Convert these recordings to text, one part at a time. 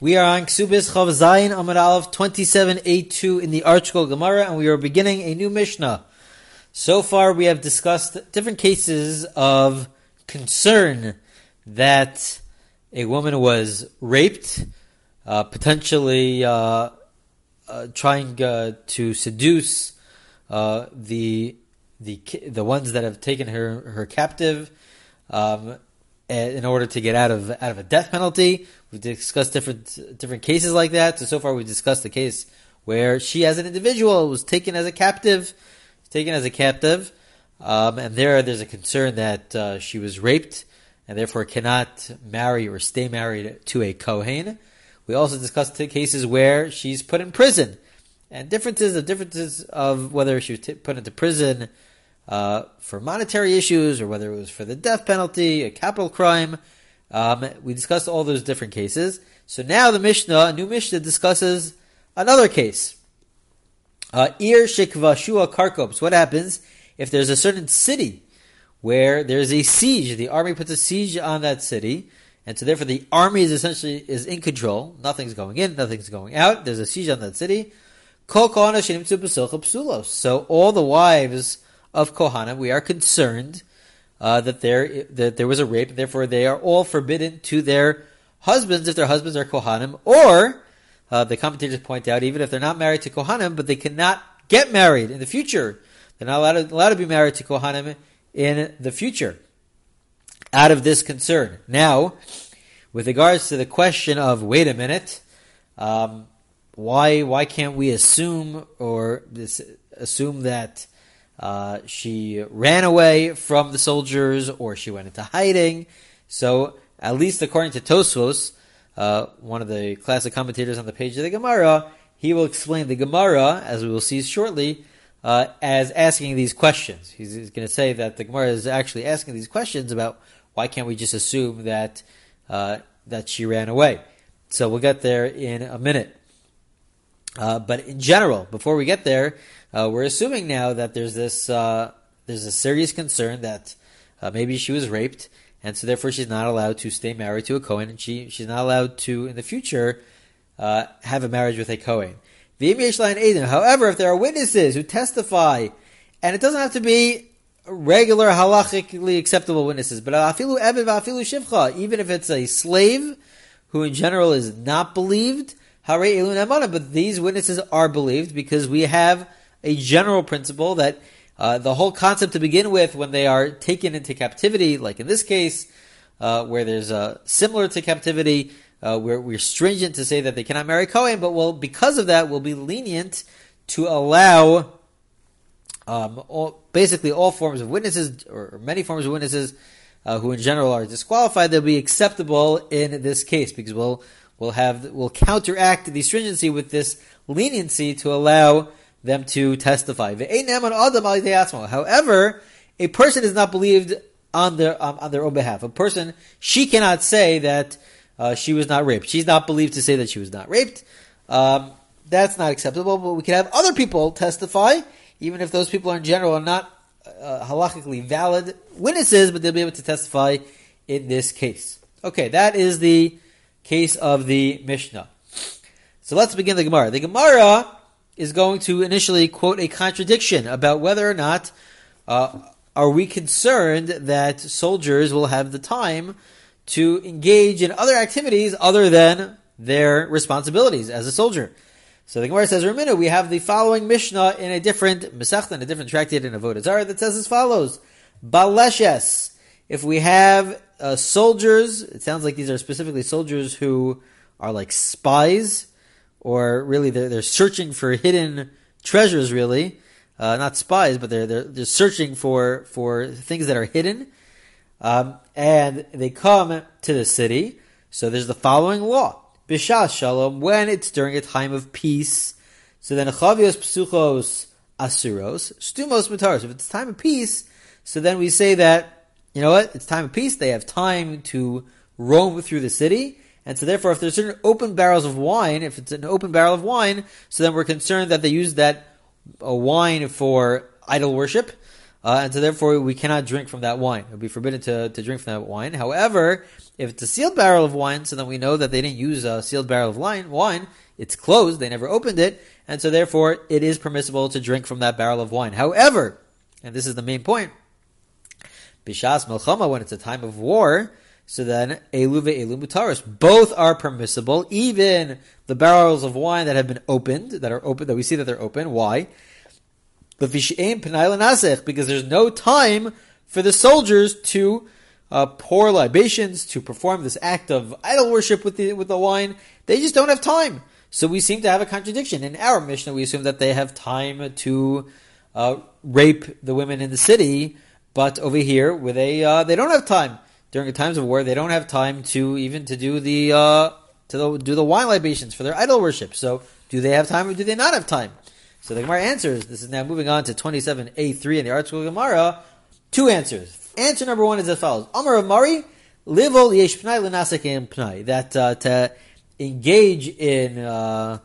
We are on Kesubos Chav Zayin Amud Aleph 27a2 in the ArtScroll Gemara, and we are beginning a new Mishnah. So far, we have discussed different cases of concern that a woman was raped, uh, potentially uh, uh, trying uh, to seduce uh, the the the ones that have taken her her captive. Um, in order to get out of out of a death penalty. We've discussed different different cases like that. So so far we've discussed the case where she, as an individual, was taken as a captive, taken as a captive, um, and there there's a concern that uh, she was raped and therefore cannot marry or stay married to a kohen. We also discussed cases where she's put in prison, and differences of differences of whether she was t- put into prison uh, for monetary issues or whether it was for the death penalty, a capital crime. Um, we discussed all those different cases. So now the Mishnah, a new Mishnah, discusses another case. Uh, shikva shua karkops. What happens if there's a certain city where there's a siege? The army puts a siege on that city, and so therefore the army is essentially is in control. Nothing's going in, nothing's going out. There's a siege on that city. So all the wives of Kohanim, we are concerned uh, that there that there was a rape, therefore they are all forbidden to their husbands if their husbands are Kohanim, or uh, the commentators point out even if they're not married to Kohanim, but they cannot get married in the future. They're not allowed to, allowed to be married to Kohanim in the future. Out of this concern. Now, with regards to the question of wait a minute, um, why why can't we assume or assume that uh, she ran away from the soldiers or she went into hiding. So, at least according to Tosfos, uh, one of the classic commentators on the page of the Gemara, he will explain the Gemara, as we will see shortly, uh, as asking these questions. He's, he's going to say that the Gemara is actually asking these questions about why can't we just assume that uh, that she ran away. So we'll get there in a minute. Uh, but in general, before we get there, uh, we're assuming now that there's this uh, there's a serious concern that uh, maybe she was raped, and so therefore she's not allowed to stay married to a Cohen, and she she's not allowed to in the future uh, have a marriage with a Cohen. However, if there are witnesses who testify, and it doesn't have to be regular halachically acceptable witnesses, but even if it's a slave who in general is not believed, but these witnesses are believed because we have a general principle that uh, the whole concept to begin with, when they are taken into captivity, like in this case, uh, where there's a similar to captivity, uh, where we're stringent to say that they cannot marry Cohen, but well, because of that, we'll be lenient to allow um, all, basically all forms of witnesses, or many forms of witnesses, uh, who in general are disqualified, they'll be acceptable in this case because we'll we'll have we'll counteract the stringency with this leniency to allow them to testify. However, a person is not believed on their um, on their own behalf. A person she cannot say that uh, she was not raped. She's not believed to say that she was not raped. Um, that's not acceptable. But we can have other people testify, even if those people are in general are not uh, halachically valid witnesses, but they'll be able to testify in this case. Okay, that is the case of the Mishnah. So let's begin the Gemara. The Gemara is going to initially quote a contradiction about whether or not uh, are we concerned that soldiers will have the time to engage in other activities other than their responsibilities as a soldier. So the Gemara says, Ramina, we have the following Mishnah in a different Masechta, in a different tractate in Avodah Zarah that says as follows: Baleshes. If we have uh, soldiers, it sounds like these are specifically soldiers who are like spies or really they're, they're searching for hidden treasures, really. Uh, not spies, but they're, they're, they're searching for, for things that are hidden. Um, and they come to the city. So there's the following law. Bishas shalom, when it's during a time of peace. So then chavios psuchos asuros, stumos mataros. If it's time of peace, so then we say that, you know what, it's time of peace, they have time to roam through the city, and so therefore, if there's certain open barrels of wine, if it's an open barrel of wine, so then we're concerned that they use that uh, wine for idol worship. uh, and so therefore we cannot drink from that wine. It would be forbidden to, to drink from that wine. However, if it's a sealed barrel of wine, so then we know that they didn't use a sealed barrel of wine. Wine, it's closed; they never opened it, and so therefore it is permissible to drink from that barrel of wine. However, and this is the main point, bishas melchama when it's a time of war, so then elu ve'elu mutaris, both are permissible, even the barrels of wine that have been opened, that are open, that we see that they're open. Why? Because there's no time for the soldiers to uh, pour libations, to perform this act of idol worship with the with the wine. They just don't have time. So we seem to have a contradiction. In our Mishnah, we assume that they have time to uh, rape the women in the city, but over here, where they uh, they don't have time during the times of war, they don't have time to even to do the uh, to the, do the wine libations for their idol worship. So, do they have time or do they not have time? So the Gemara answers. This is now moving on to 27a3 in the ArtScroll Gemara. Two answers. Answer number one is as follows: Amar Rav Mari, livol yesh pnai lenasek pnai. That uh, to engage in uh,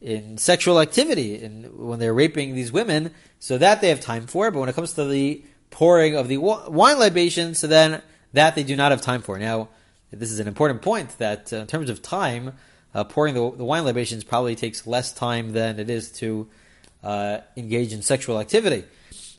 in sexual activity in, when they're raping these women, so that they have time for. But when it comes to the pouring of the wine libations, so then that they do not have time for. Now, this is an important point that uh, in terms of time, uh, pouring the, the, wine libations probably takes less time than it is to uh, engage in sexual activity.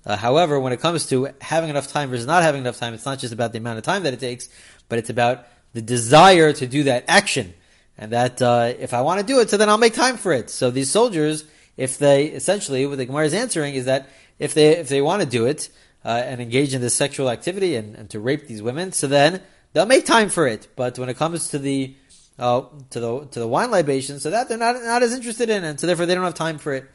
Uh, however, when it comes to having enough time versus not having enough time, it's not just about the amount of time that it takes, but it's about the desire to do that action. And that uh, if I want to do it, so then I'll make time for it. So these soldiers, if they essentially, what the Gemara is answering is that if they if they want to do it uh, and engage in this sexual activity and, and to rape these women, so then they'll make time for it. But when it comes to the uh, to the to the wine libation, so that they're not not as interested in, and so therefore they don't have time for it.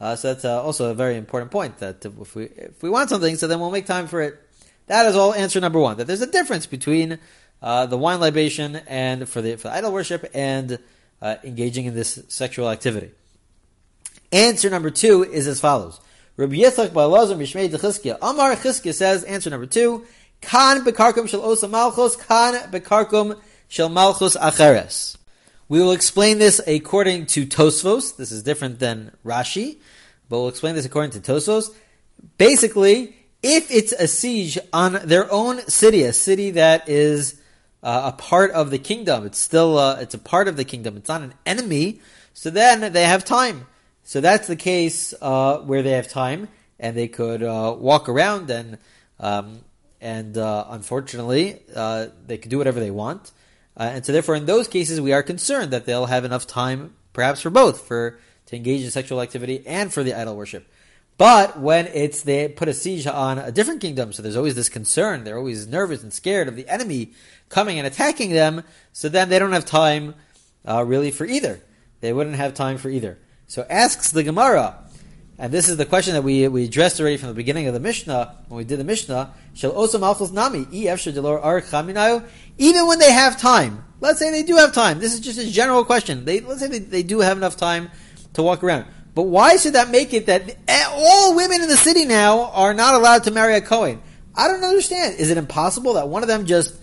Uh, so that's uh, also a very important point that if we if we want something, so then we'll make time for it. That is all answer number one. That there's a difference between uh, the wine libation and for the for idol worship and uh, engaging in this sexual activity. Answer number two is as follows: Rabbi Yitzchak bar Elazar Mishmei Dechizkia Amar Chizkia says answer number two Kan bekarkum shel osa malchus, kan bekarkum shel malchus acheres. We will explain this according to Tosfos. This is different than Rashi, but we'll explain this according to Tosfos. Basically, if it's a siege on their own city, a city that is uh, a part of the kingdom, it's still uh, it's a part of the kingdom. It's not an enemy. So then they have time. So that's the case uh, where they have time and they could uh, walk around and um, and uh, unfortunately, uh, they can do whatever they want. Uh, and so, therefore, in those cases, we are concerned that they'll have enough time, perhaps for both, for to engage in sexual activity and for the idol worship. But when it's they put a siege on a different kingdom, so there's always this concern. They're always nervous and scared of the enemy coming and attacking them. So then they don't have time, uh, really, for either. They wouldn't have time for either. So asks the Gemara, and this is the question that we, we addressed already from the beginning of the Mishnah, when we did the Mishnah. Shall also malchus nami, even when they have time. Let's say they do have time. This is just a general question. They, let's say they, they do have enough time to walk around. But why should that make it that all women in the city now are not allowed to marry a Kohen? I don't understand. Is it impossible that one of them just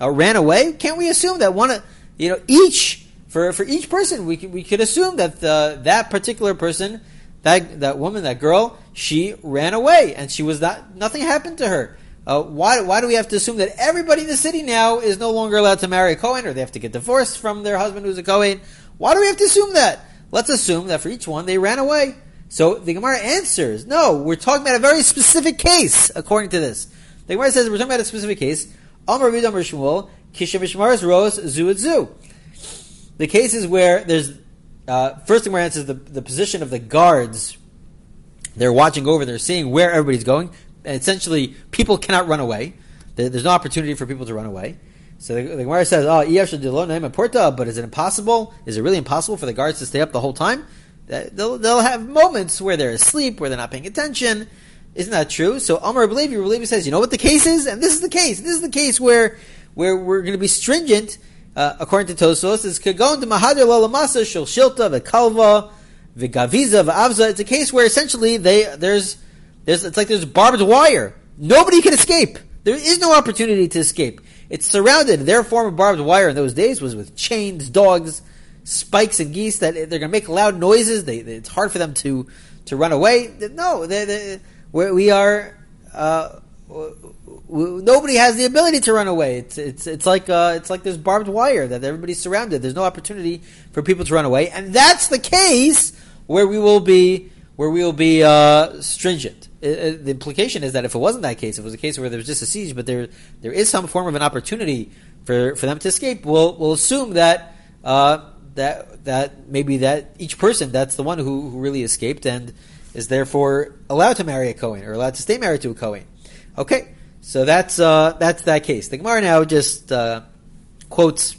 uh, ran away? Can't we assume that one of, you know, each, for, for each person, we could, we could assume that the, that particular person that that woman, that girl, she ran away, and she was not. Nothing happened to her. Uh, why why do we have to assume that everybody in the city now is no longer allowed to marry a Kohen, or they have to get divorced from their husband who's a Kohen? Why do we have to assume that? Let's assume that for each one they ran away. So the Gemara answers, no, we're talking about a very specific case, according to this. The Gemara says we're talking about a specific case. Rose Zu. The cases where there's uh, first thing we're answers the, the position of the guards. They're watching over, they're seeing where everybody's going. And essentially, people cannot run away. there's no opportunity for people to run away. So the, the Gemara says, "Oh, porta," but is it impossible? Is it really impossible for the guards to stay up the whole time? They'll, they'll have moments where they're asleep, where they're not paying attention. Isn't that true? So Amar Belevi, Belevi says, you know what the case is, and this is the case. This is the case where where we're going to be stringent uh, according to Tosfos, is Kagon to Mahadir Lalamasa Shil Shilta Vekalva Vigaviza Avza. It's a case where essentially they there's there's it's like there's barbed wire. Nobody can escape. There is no opportunity to escape. It's surrounded. Their form of barbed wire in those days was with chains, dogs, spikes, and geese that they're going to make loud noises. They, it's hard for them to to run away. No, they, they, we are uh, nobody has the ability to run away. It's it's it's like uh, it's like there's barbed wire that everybody's surrounded. There's no opportunity for people to run away, and that's the case where we will be where we will be uh, stringent. It, it, the implication is that if it wasn't that case, if it was a case where there was just a siege, but there there is some form of an opportunity for, for them to escape, we'll we'll assume that uh, that that maybe that each person that's the one who, who really escaped and is therefore allowed to marry a Kohen or allowed to stay married to a Kohen. Okay, so that's uh, that's that case. The Gemara now just uh, quotes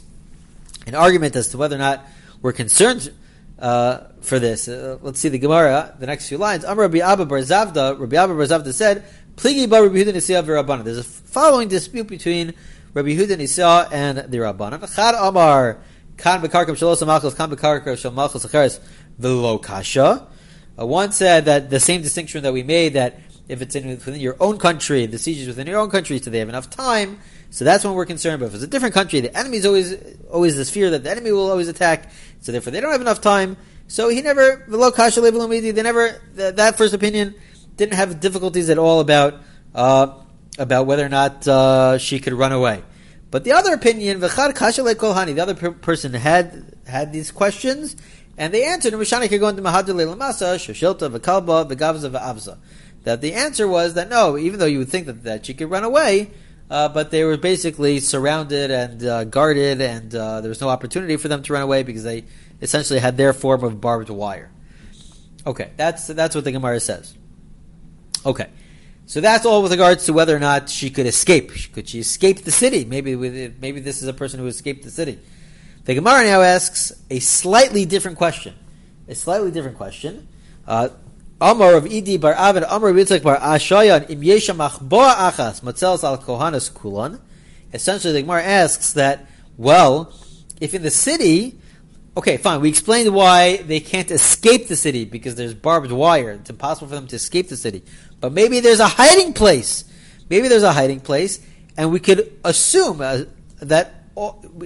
an argument as to whether or not we're concerned uh, for this. Uh, let's see the Gemara, the next few lines. Amar Rabbi Abba Bar Zavda, Rabbi Abba Bar Zavda said, Pligi Rabbi v'Rabbanan. There's a following dispute between Rabbi Yehuda Nisiah and the Rabbanan. V'chad Amar, Kan b'karkam shalos malchus, kan b'karkam shal malchus acheres v'lo kasha. Uh, one said that the same distinction that we made that if it's in, within your own country, the siege is within your own country, so they have enough time. So that's when we're concerned. But if it's a different country, the enemy is always always this fear that the enemy will always attack. So therefore, they don't have enough time. So he never v'lo kasha They never that first opinion didn't have difficulties at all about uh, about whether or not uh, she could run away. But the other opinion, v'chad kasha kolhani, the other per- person had had these questions, and they answered, Mishani could go into Mahadule Lamasa, Shoshilta, Vakalba, Vagavza, Va'avza. That the answer was that no, even though you would think that, that she could run away, uh, but they were basically surrounded and uh, guarded, and uh, there was no opportunity for them to run away because they essentially had their form of barbed wire. Okay, that's that's what the Gemara says. Okay, so that's all with regards to whether or not she could escape. Could she escape the city? Maybe maybe this is a person who escaped the city. The Gemara now asks a slightly different question. A slightly different question. Uh, Amar Rav Idi bar Amar Yitzchak bar Ashayan, Im Yesha Machboa Achas, Matzelas al Kohanas Kulan. Essentially, the Gemara asks that, well, if in the city, okay, fine, we explained why they can't escape the city because there's barbed wire. It's impossible for them to escape the city. But maybe there's a hiding place. Maybe there's a hiding place, and we could assume uh, that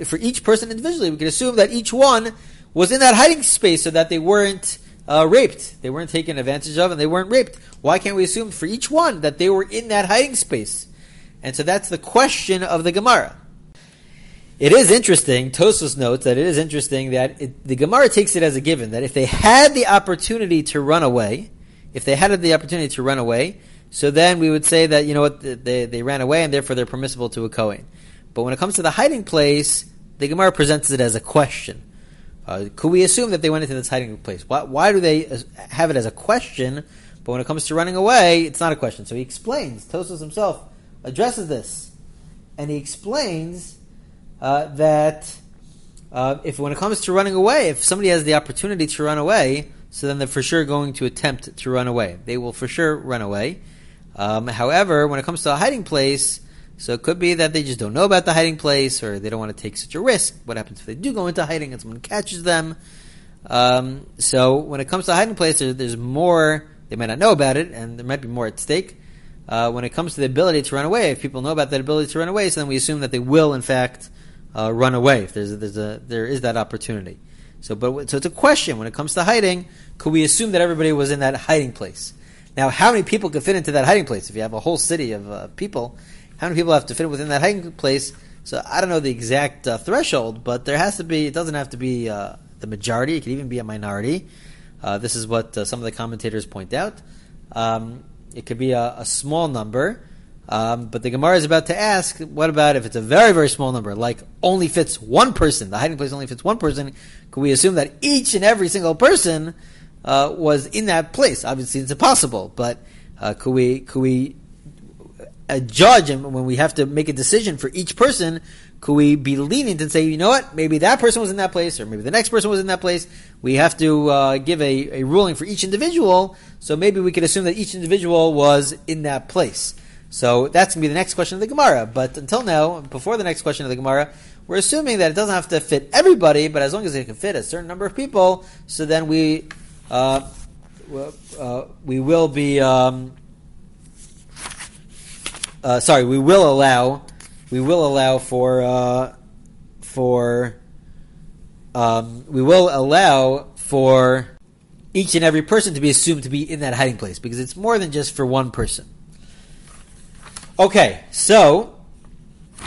for each person individually, we could assume that each one was in that hiding space so that they weren't uh, raped. They weren't taken advantage of and they weren't raped. Why can't we assume for each one that they were in that hiding space? And so that's the question of the Gemara. It is interesting, Tosfos notes that it is interesting that it, the Gemara takes it as a given that if they had the opportunity to run away, if they had the opportunity to run away, so then we would say that, you know what, they, they ran away and therefore they're permissible to a Kohen. But when it comes to the hiding place, the Gemara presents it as a question. Uh, could we assume that they went into this hiding place? Why, why do they have it as a question? But when it comes to running away, it's not a question. So he explains. Tosfos himself addresses this, and he explains uh, that uh, if when it comes to running away, if somebody has the opportunity to run away, so then they're for sure going to attempt to run away. They will for sure run away. Um, however, when it comes to a hiding place, so it could be that they just don't know about the hiding place, or they don't want to take such a risk. What happens if they do go into hiding and someone catches them? Um, so when it comes to hiding place, there, there's more. They might not know about it, and there might be more at stake. Uh, when it comes to the ability to run away, if people know about that ability to run away, so then we assume that they will, in fact, uh, run away if there's a, there's a there is that opportunity. So, but so it's a question when it comes to hiding. Could we assume that everybody was in that hiding place? Now, how many people could fit into that hiding place? If you have a whole city of uh, people, how many people have to fit within that hiding place? So I don't know the exact uh, threshold, but there has to be. It doesn't have to be uh, the majority. It could even be a minority. Uh, this is what uh, some of the commentators point out. Um, it could be a, a small number, um, but the Gemara is about to ask, what about if it's a very very small number, like only fits one person? The hiding place only fits one person. Could we assume that each and every single person uh, was in that place? Obviously, it's impossible, but uh, could we could we a judge and when we have to make a decision for each person, could we be lenient and say, you know what, maybe that person was in that place, or maybe the next person was in that place? We have to uh, give a, a ruling for each individual, so maybe we could assume that each individual was in that place. So that's going to be the next question of the Gemara. But until now, before the next question of the Gemara, we're assuming that it doesn't have to fit everybody, but as long as it can fit a certain number of people, so then we uh, uh, we will be um, uh, sorry, we will allow, we will allow for, uh, for, um, we will allow for each and every person to be assumed to be in that hiding place because it's more than just for one person. Okay, so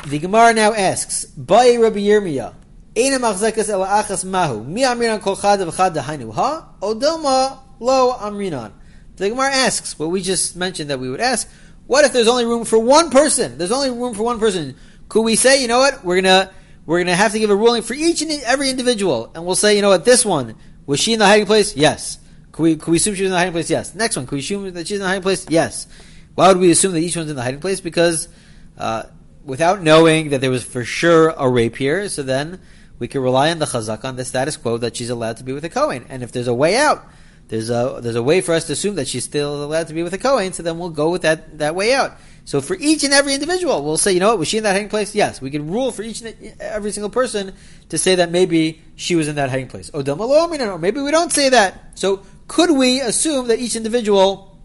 the Gemara now asks, "Bai Rabbi Yirmiyah, Eina machzekas ela achas mahu mi amrinan kol chad v'chad dahainu ha odilma lo amrinan." The Gemara asks what we just mentioned that we would ask. What if there's only room for one person? There's only room for one person. Could we say, you know what, we're gonna we're gonna have to give a ruling for each and every individual, and we'll say, you know what, this one was she in the hiding place? Yes. Could we could we assume she was in the hiding place? Yes. Next one, could we assume that she's in the hiding place? Yes. Why would we assume that each one's in the hiding place? Because uh, without knowing that there was for sure a rape here, so then we can rely on the chazak on the status quo that she's allowed to be with a Kohen. And if there's a way out, there's a there's a way for us to assume that she's still allowed to be with a Kohen, so then we'll go with that, that way out. So for each and every individual, we'll say, you know what, was she in that hiding place? Yes. We can rule for each and every single person to say that maybe she was in that hiding place. Or maybe we don't say that. So could we assume that each individual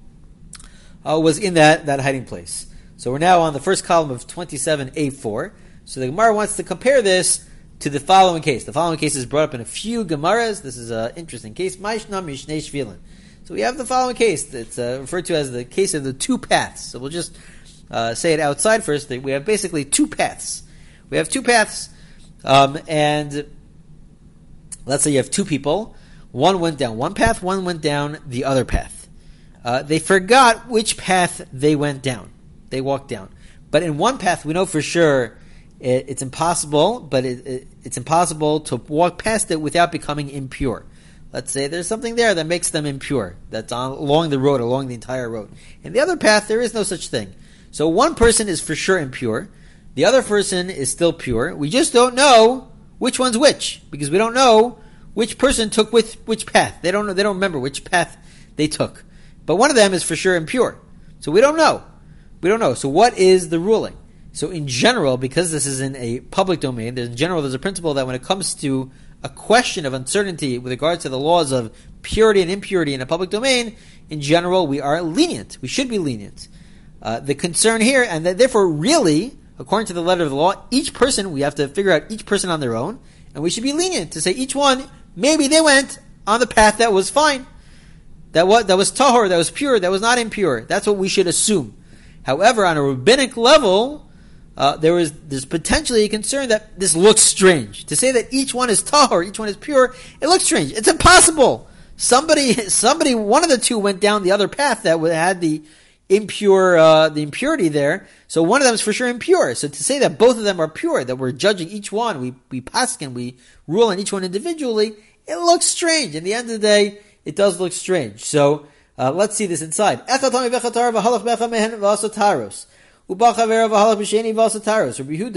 uh, was in that, that hiding place? So we're now on the first column of 27a4. So the Gemara wants to compare this to the following case. The following case is brought up in a few Gemaras. This is an interesting case. So we have the following case. It's uh, referred to as the case of the two paths. So we'll just uh, say it outside first. That We have basically two paths. We have two paths, um, and let's say you have two people. One went down one path, one went down the other path. Uh, they forgot which path they went down. They walked down. But in one path, we know for sure it, it's impossible, but it, it, it's impossible to walk past it without becoming impure. Let's say there's something there that makes them impure, that's on, along the road, along the entire road. In the other path, there is no such thing. So one person is for sure impure, the other person is still pure. We just don't know which one's which, because we don't know which person took which, which path. They don't know, they don't remember which path they took. But one of them is for sure impure. So we don't know. We don't know. So what is the ruling? So in general, because this is in a public domain, in general, there's a principle that when it comes to a question of uncertainty with regards to the laws of purity and impurity in a public domain, in general, we are lenient. We should be lenient. Uh, the concern here, and that therefore, really, according to the letter of the law, each person, we have to figure out each person on their own, and we should be lenient to say each one, maybe they went on the path that was fine, that was, that was tahor, that was pure, that was not impure. That's what we should assume. However, on a rabbinic level, uh, there's potentially a concern that this looks strange. To say that each one is tahor, each one is pure, it looks strange. It's impossible. Somebody, somebody, one of the two went down the other path that had the impure, uh, the impurity there. So one of them is for sure impure. So to say that both of them are pure, that we're judging each one, we we paskin, we rule on each one individually, it looks strange. In the end of the day, it does look strange. So uh, let's see this inside.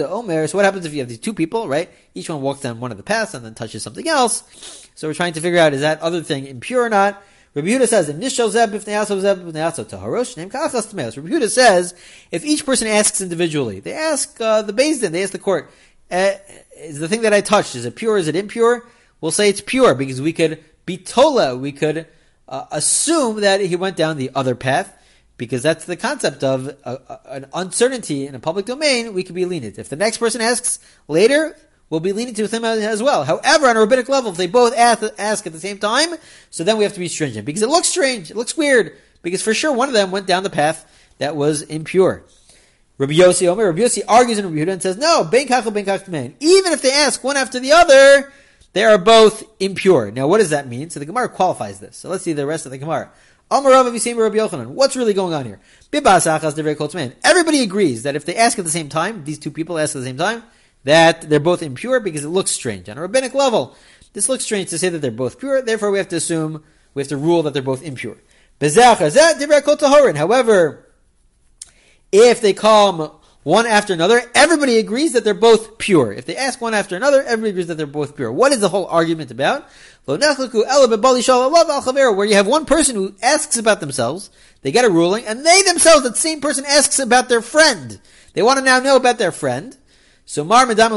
Omer. So what happens if you have these two people, right? Each one walks down one of the paths and then touches something else. So we're trying to figure out is that other thing impure or not. Rabbi Yehuda says. Rabbi Yehuda says, if each person asks individually, they ask uh, the Din, they ask the court, uh, is the thing that I touched is it pure? Is it impure? We'll say it's pure because we could be tola, we could uh, assume that he went down the other path because that's the concept of a, a, an uncertainty in a public domain. We can be lenient. If the next person asks later, we'll be lenient to him as well. However, on a rabbinic level, if they both ask, ask at the same time, so then we have to be stringent because it looks strange. It looks weird because for sure one of them went down the path that was impure. Rabbi Yossi Omer, Rabbi Yossi argues in Rabbi Yehuda and says, no, ben kach ben kach man. Even if they ask one after the other, they are both impure. Now, what does that mean? So the Gemara qualifies this. So let's see the rest of the Gemara. What's really going on here? Everybody agrees that if they ask at the same time, these two people ask at the same time, that they're both impure because it looks strange. On a rabbinic level, this looks strange to say that they're both pure, therefore we have to assume, we have to rule that they're both impure. However, if they come one after another, everybody agrees that they're both pure. If they ask one after another, everybody agrees that they're both pure. What is the whole argument about? Where you have one person who asks about themselves, they get a ruling, and they themselves, that same person asks about their friend. They want to now know about their friend. So mar So that's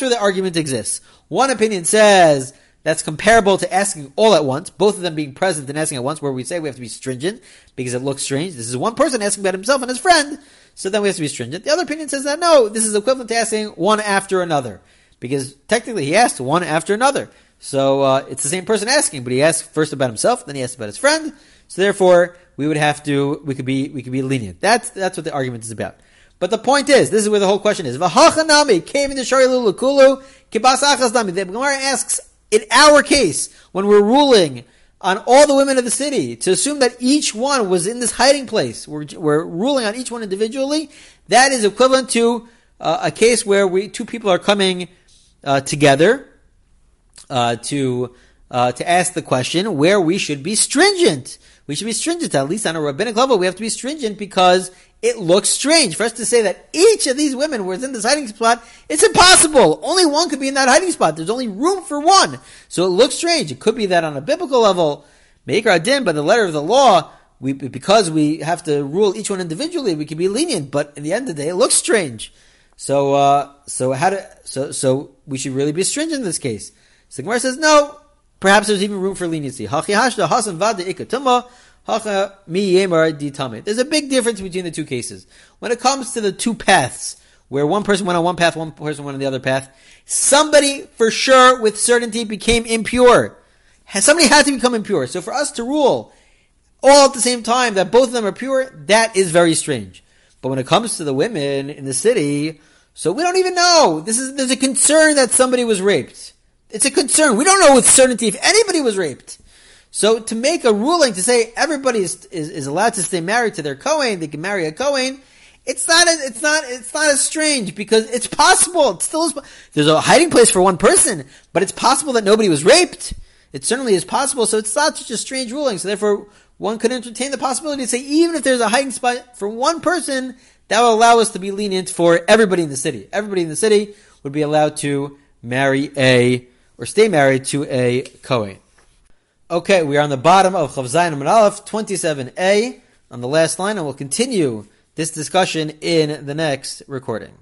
where the argument exists. One opinion says that's comparable to asking all at once, both of them being present and asking at once, where we say we have to be stringent because it looks strange. This is one person asking about himself and his friend, so then we have to be stringent. The other opinion says that no, this is equivalent to asking one after another because technically he asked one after another. So uh, it's the same person asking, but he asked first about himself, then he asked about his friend. So therefore, we would have to, we could be, we could be lenient. That's, that's what the argument is about. But the point is, this is where the whole question is. V'hachanami came into Shari Lulukulu, kibas achas nami. The Gemara asks, in our case, when we're ruling on all the women of the city, to assume that each one was in this hiding place, we're, we're ruling on each one individually, that is equivalent to uh, a case where we, two people are coming uh, together, uh, to, uh, to ask the question where we should be stringent. We should be stringent, at least on a rabbinic level, we have to be stringent because it looks strange for us to say that each of these women was in this hiding spot. It's impossible. Only one could be in that hiding spot. There's only room for one. So it looks strange. It could be that on a biblical level, Meikar din by the letter of the law, we, because we have to rule each one individually, we can be lenient, but in the end of the day, it looks strange. So, uh, so how to, so, so we should really be stringent in this case. So Gemara says, no, perhaps there's even room for leniency. There's a big difference between the two cases. When it comes to the two paths, where one person went on one path, one person went on the other path, somebody for sure with certainty became impure. Somebody had to become impure. So for us to rule all at the same time that both of them are pure, that is very strange. But when it comes to the women in the city, so we don't even know. This is, there's a concern that somebody was raped. It's a concern. We don't know with certainty if anybody was raped. So to make a ruling to say everybody is, is, is allowed to stay married to their Kohen, they can marry a Kohen, it's not, as, it's not, it's not as strange because it's possible. Still is, there's a hiding place for one person, but it's possible that nobody was raped. It certainly is possible, so it's not such a strange ruling. So therefore, one could entertain the possibility to say even if there's a hiding spot for one person, that will allow us to be lenient for everybody in the city. Everybody in the city would be allowed to marry a, or stay married to a Kohen. Okay, we are on the bottom of Chav Zayin Amud Aleph 27a on the last line, and we'll continue this discussion in the next recording.